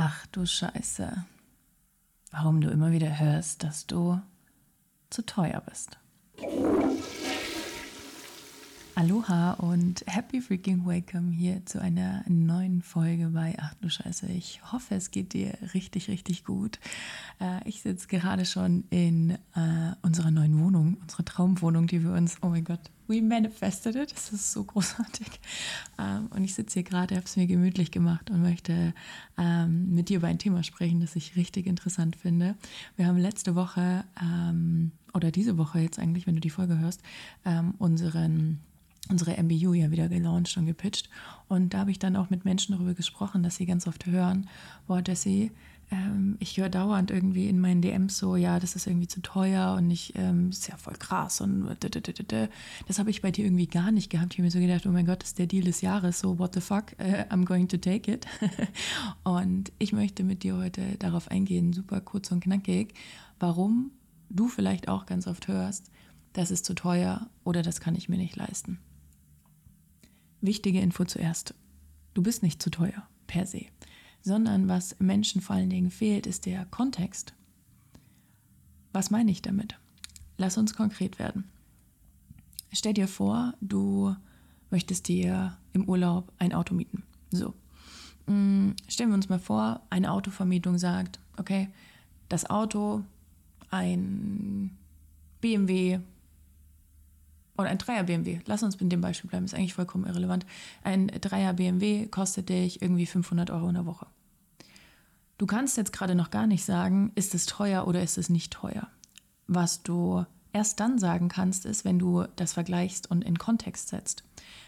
Ach du Scheiße. Warum du immer wieder hörst, dass du zu teuer bist. Aloha und happy freaking welcome hier zu einer neuen Folge bei Ach du Scheiße. Ich hoffe, es geht dir richtig, richtig gut. Äh, ich sitze gerade schon in äh, unserer neuen Wohnung, unserer Traumwohnung, die wir uns, oh mein Gott, we manifested it. Das ist so großartig. Ähm, und ich sitze hier gerade, habe es mir gemütlich gemacht und möchte ähm, mit dir über ein Thema sprechen, das ich richtig interessant finde. Wir haben letzte Woche ähm, oder diese Woche jetzt eigentlich, wenn du die Folge hörst, unseren unsere MBU ja wieder gelauncht und gepitcht. Und da habe ich dann auch mit Menschen darüber gesprochen, dass sie ganz oft hören, boah, Jesse, ähm, ich höre dauernd irgendwie in meinen DMs so, ja, das ist irgendwie zu teuer und ich, ähm, ist ja voll krass und das habe ich bei dir irgendwie gar nicht gehabt. Ich habe mir so gedacht, oh mein Gott, das ist der Deal des Jahres, so what the fuck, uh, I'm going to take it. und ich möchte mit dir heute darauf eingehen, super kurz und knackig, warum du vielleicht auch ganz oft hörst, das ist zu teuer oder das kann ich mir nicht leisten. Wichtige Info zuerst. Du bist nicht zu teuer per se, sondern was Menschen vor allen Dingen fehlt, ist der Kontext. Was meine ich damit? Lass uns konkret werden. Stell dir vor, du möchtest dir im Urlaub ein Auto mieten. So. Mm, stellen wir uns mal vor, eine Autovermietung sagt, okay, das Auto, ein BMW oder ein Dreier BMW, lass uns mit dem Beispiel bleiben, ist eigentlich vollkommen irrelevant. Ein Dreier BMW kostet dich irgendwie 500 Euro in der Woche. Du kannst jetzt gerade noch gar nicht sagen, ist es teuer oder ist es nicht teuer. Was du erst dann sagen kannst, ist, wenn du das vergleichst und in Kontext setzt.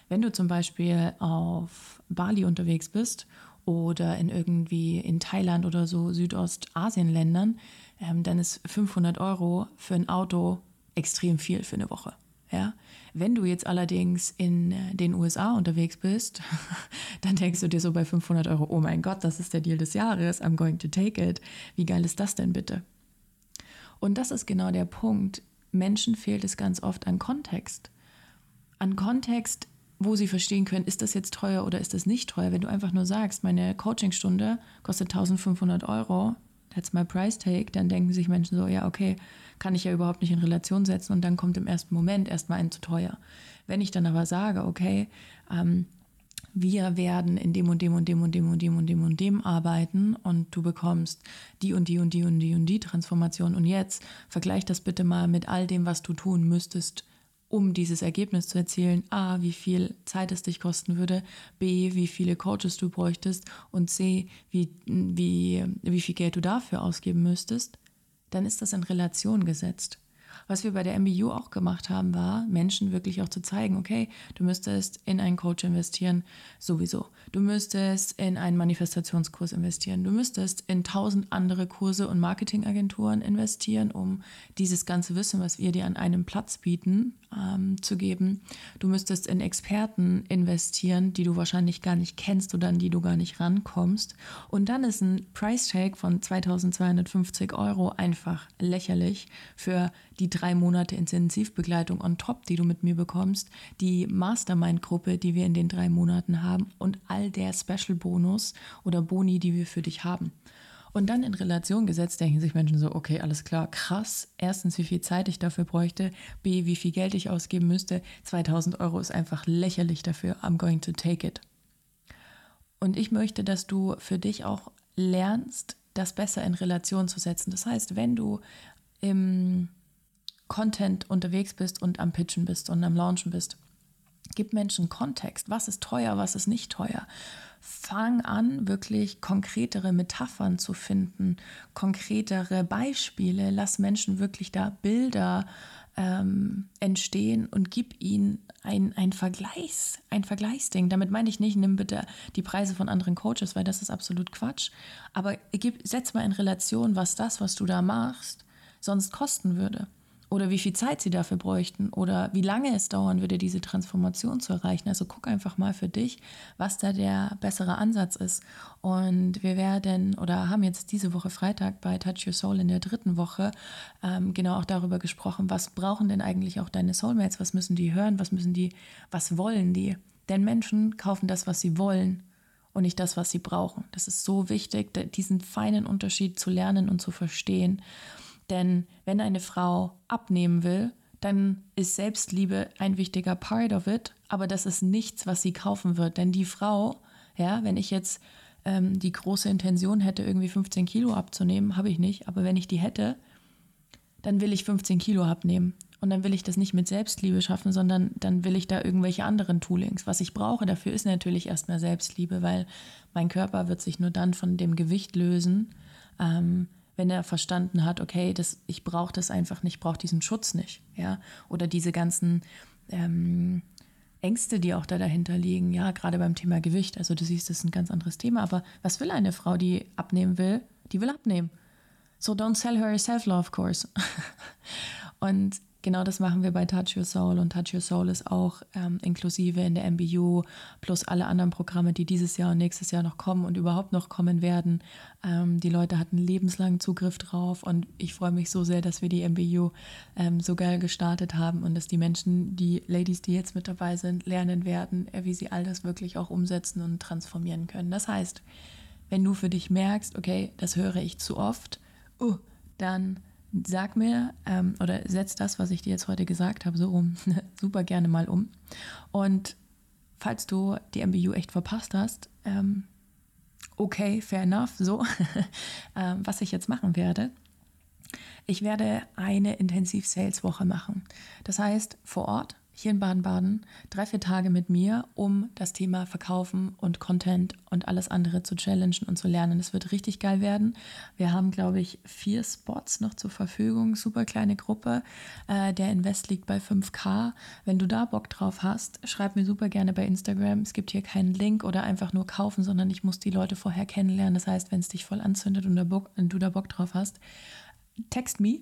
Wenn du zum Beispiel auf Bali unterwegs bist oder in irgendwie in Thailand oder so Südostasien-Ländern, ähm, dann ist 500 Euro für ein Auto extrem viel für eine Woche. Ja? Wenn du jetzt allerdings in äh, den USA unterwegs bist, dann denkst du dir so bei 500 Euro, oh mein Gott, das ist der Deal des Jahres, I'm going to take it. Wie geil ist das denn bitte? Und das ist genau der Punkt. Menschen fehlt es ganz oft an Kontext. An Kontext, wo sie verstehen können, ist das jetzt teuer oder ist das nicht teuer. Wenn du einfach nur sagst, meine Coachingstunde kostet 1500 Euro, that's my price take, dann denken sich Menschen so, ja, okay, kann ich ja überhaupt nicht in Relation setzen und dann kommt im ersten Moment erstmal ein zu teuer. Wenn ich dann aber sage, okay, ähm, wir werden in dem und dem und dem und dem und dem und dem und dem arbeiten und du bekommst die und die und die und die und die Transformation und jetzt vergleich das bitte mal mit all dem, was du tun müsstest, um dieses Ergebnis zu erzielen, A, wie viel Zeit es dich kosten würde, B, wie viele Coaches du bräuchtest. Und C, wie, wie, wie viel Geld du dafür ausgeben müsstest, dann ist das in Relation gesetzt. Was wir bei der MBU auch gemacht haben, war, Menschen wirklich auch zu zeigen, okay, du müsstest in einen Coach investieren, sowieso. Du müsstest in einen Manifestationskurs investieren. Du müsstest in tausend andere Kurse und Marketingagenturen investieren, um dieses ganze Wissen, was wir dir an einem Platz bieten, ähm, zu geben. Du müsstest in Experten investieren, die du wahrscheinlich gar nicht kennst oder an die du gar nicht rankommst. Und dann ist ein Price Tag von 2250 Euro einfach lächerlich für die Monate Intensivbegleitung on top, die du mit mir bekommst, die Mastermind-Gruppe, die wir in den drei Monaten haben und all der Special-Bonus oder Boni, die wir für dich haben. Und dann in Relation gesetzt denken sich Menschen so, okay, alles klar, krass. Erstens, wie viel Zeit ich dafür bräuchte. B, wie viel Geld ich ausgeben müsste. 2000 Euro ist einfach lächerlich dafür. I'm going to take it. Und ich möchte, dass du für dich auch lernst, das besser in Relation zu setzen. Das heißt, wenn du im Content unterwegs bist und am Pitchen bist und am Launchen bist, gib Menschen Kontext. Was ist teuer, was ist nicht teuer? fang an, wirklich konkretere Metaphern zu finden, konkretere Beispiele. Lass Menschen wirklich da Bilder ähm, entstehen und gib ihnen ein, ein Vergleichs, ein Vergleichsding. Damit meine ich nicht, nimm bitte die Preise von anderen Coaches, weil das ist absolut Quatsch. Aber gib, setz mal in Relation, was das, was du da machst, sonst kosten würde oder wie viel Zeit sie dafür bräuchten oder wie lange es dauern würde, diese Transformation zu erreichen. Also guck einfach mal für dich, was da der bessere Ansatz ist. Und wir werden oder haben jetzt diese Woche Freitag bei Touch Your Soul in der dritten Woche ähm, genau auch darüber gesprochen, was brauchen denn eigentlich auch deine Soulmates, was müssen die hören, was müssen die, was wollen die? Denn Menschen kaufen das, was sie wollen und nicht das, was sie brauchen. Das ist so wichtig, diesen feinen Unterschied zu lernen und zu verstehen. Denn wenn eine Frau abnehmen will, dann ist Selbstliebe ein wichtiger Part of it, aber das ist nichts, was sie kaufen wird. Denn die Frau, ja, wenn ich jetzt ähm, die große Intention hätte, irgendwie 15 Kilo abzunehmen, habe ich nicht, aber wenn ich die hätte, dann will ich 15 Kilo abnehmen. Und dann will ich das nicht mit Selbstliebe schaffen, sondern dann will ich da irgendwelche anderen Toolings. Was ich brauche dafür ist natürlich erstmal Selbstliebe, weil mein Körper wird sich nur dann von dem Gewicht lösen, ähm, wenn er verstanden hat, okay, das, ich brauche das einfach nicht, ich brauche diesen Schutz nicht. Ja? Oder diese ganzen ähm, Ängste, die auch da dahinter liegen, ja, gerade beim Thema Gewicht. Also du siehst, das ist ein ganz anderes Thema. Aber was will eine Frau, die abnehmen will? Die will abnehmen. So don't sell her a self-love course. und Genau das machen wir bei Touch Your Soul und Touch Your Soul ist auch ähm, inklusive in der MBU plus alle anderen Programme, die dieses Jahr und nächstes Jahr noch kommen und überhaupt noch kommen werden. Ähm, die Leute hatten lebenslangen Zugriff drauf und ich freue mich so sehr, dass wir die MBU ähm, so geil gestartet haben und dass die Menschen, die Ladies, die jetzt mit dabei sind, lernen werden, äh, wie sie all das wirklich auch umsetzen und transformieren können. Das heißt, wenn du für dich merkst, okay, das höre ich zu oft, uh, dann sag mir ähm, oder setz das, was ich dir jetzt heute gesagt habe, so um, super gerne mal um. Und falls du die MBU echt verpasst hast, ähm, okay, fair enough, so, ähm, was ich jetzt machen werde. Ich werde eine Intensiv-Sales-Woche machen. Das heißt, vor Ort hier in Baden-Baden drei, vier Tage mit mir, um das Thema Verkaufen und Content und alles andere zu challengen und zu lernen. Es wird richtig geil werden. Wir haben, glaube ich, vier Spots noch zur Verfügung. Super kleine Gruppe. Äh, der Invest liegt bei 5K. Wenn du da Bock drauf hast, schreib mir super gerne bei Instagram. Es gibt hier keinen Link oder einfach nur kaufen, sondern ich muss die Leute vorher kennenlernen. Das heißt, wenn es dich voll anzündet und du da Bock drauf hast, text me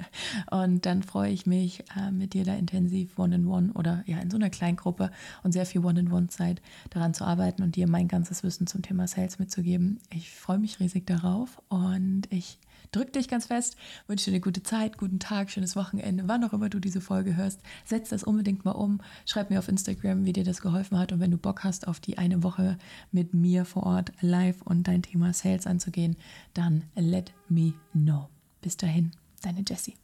und dann freue ich mich, äh, mit dir da intensiv One-in-One oder ja in so einer kleinen Gruppe und sehr viel One-in-One-Zeit daran zu arbeiten und dir mein ganzes Wissen zum Thema Sales mitzugeben. Ich freue mich riesig darauf und ich drücke dich ganz fest, wünsche dir eine gute Zeit, guten Tag, schönes Wochenende, wann auch immer du diese Folge hörst. Setz das unbedingt mal um, schreib mir auf Instagram, wie dir das geholfen hat und wenn du Bock hast auf die eine Woche mit mir vor Ort live und dein Thema Sales anzugehen, dann let me know. Bis dahin, deine Jessie.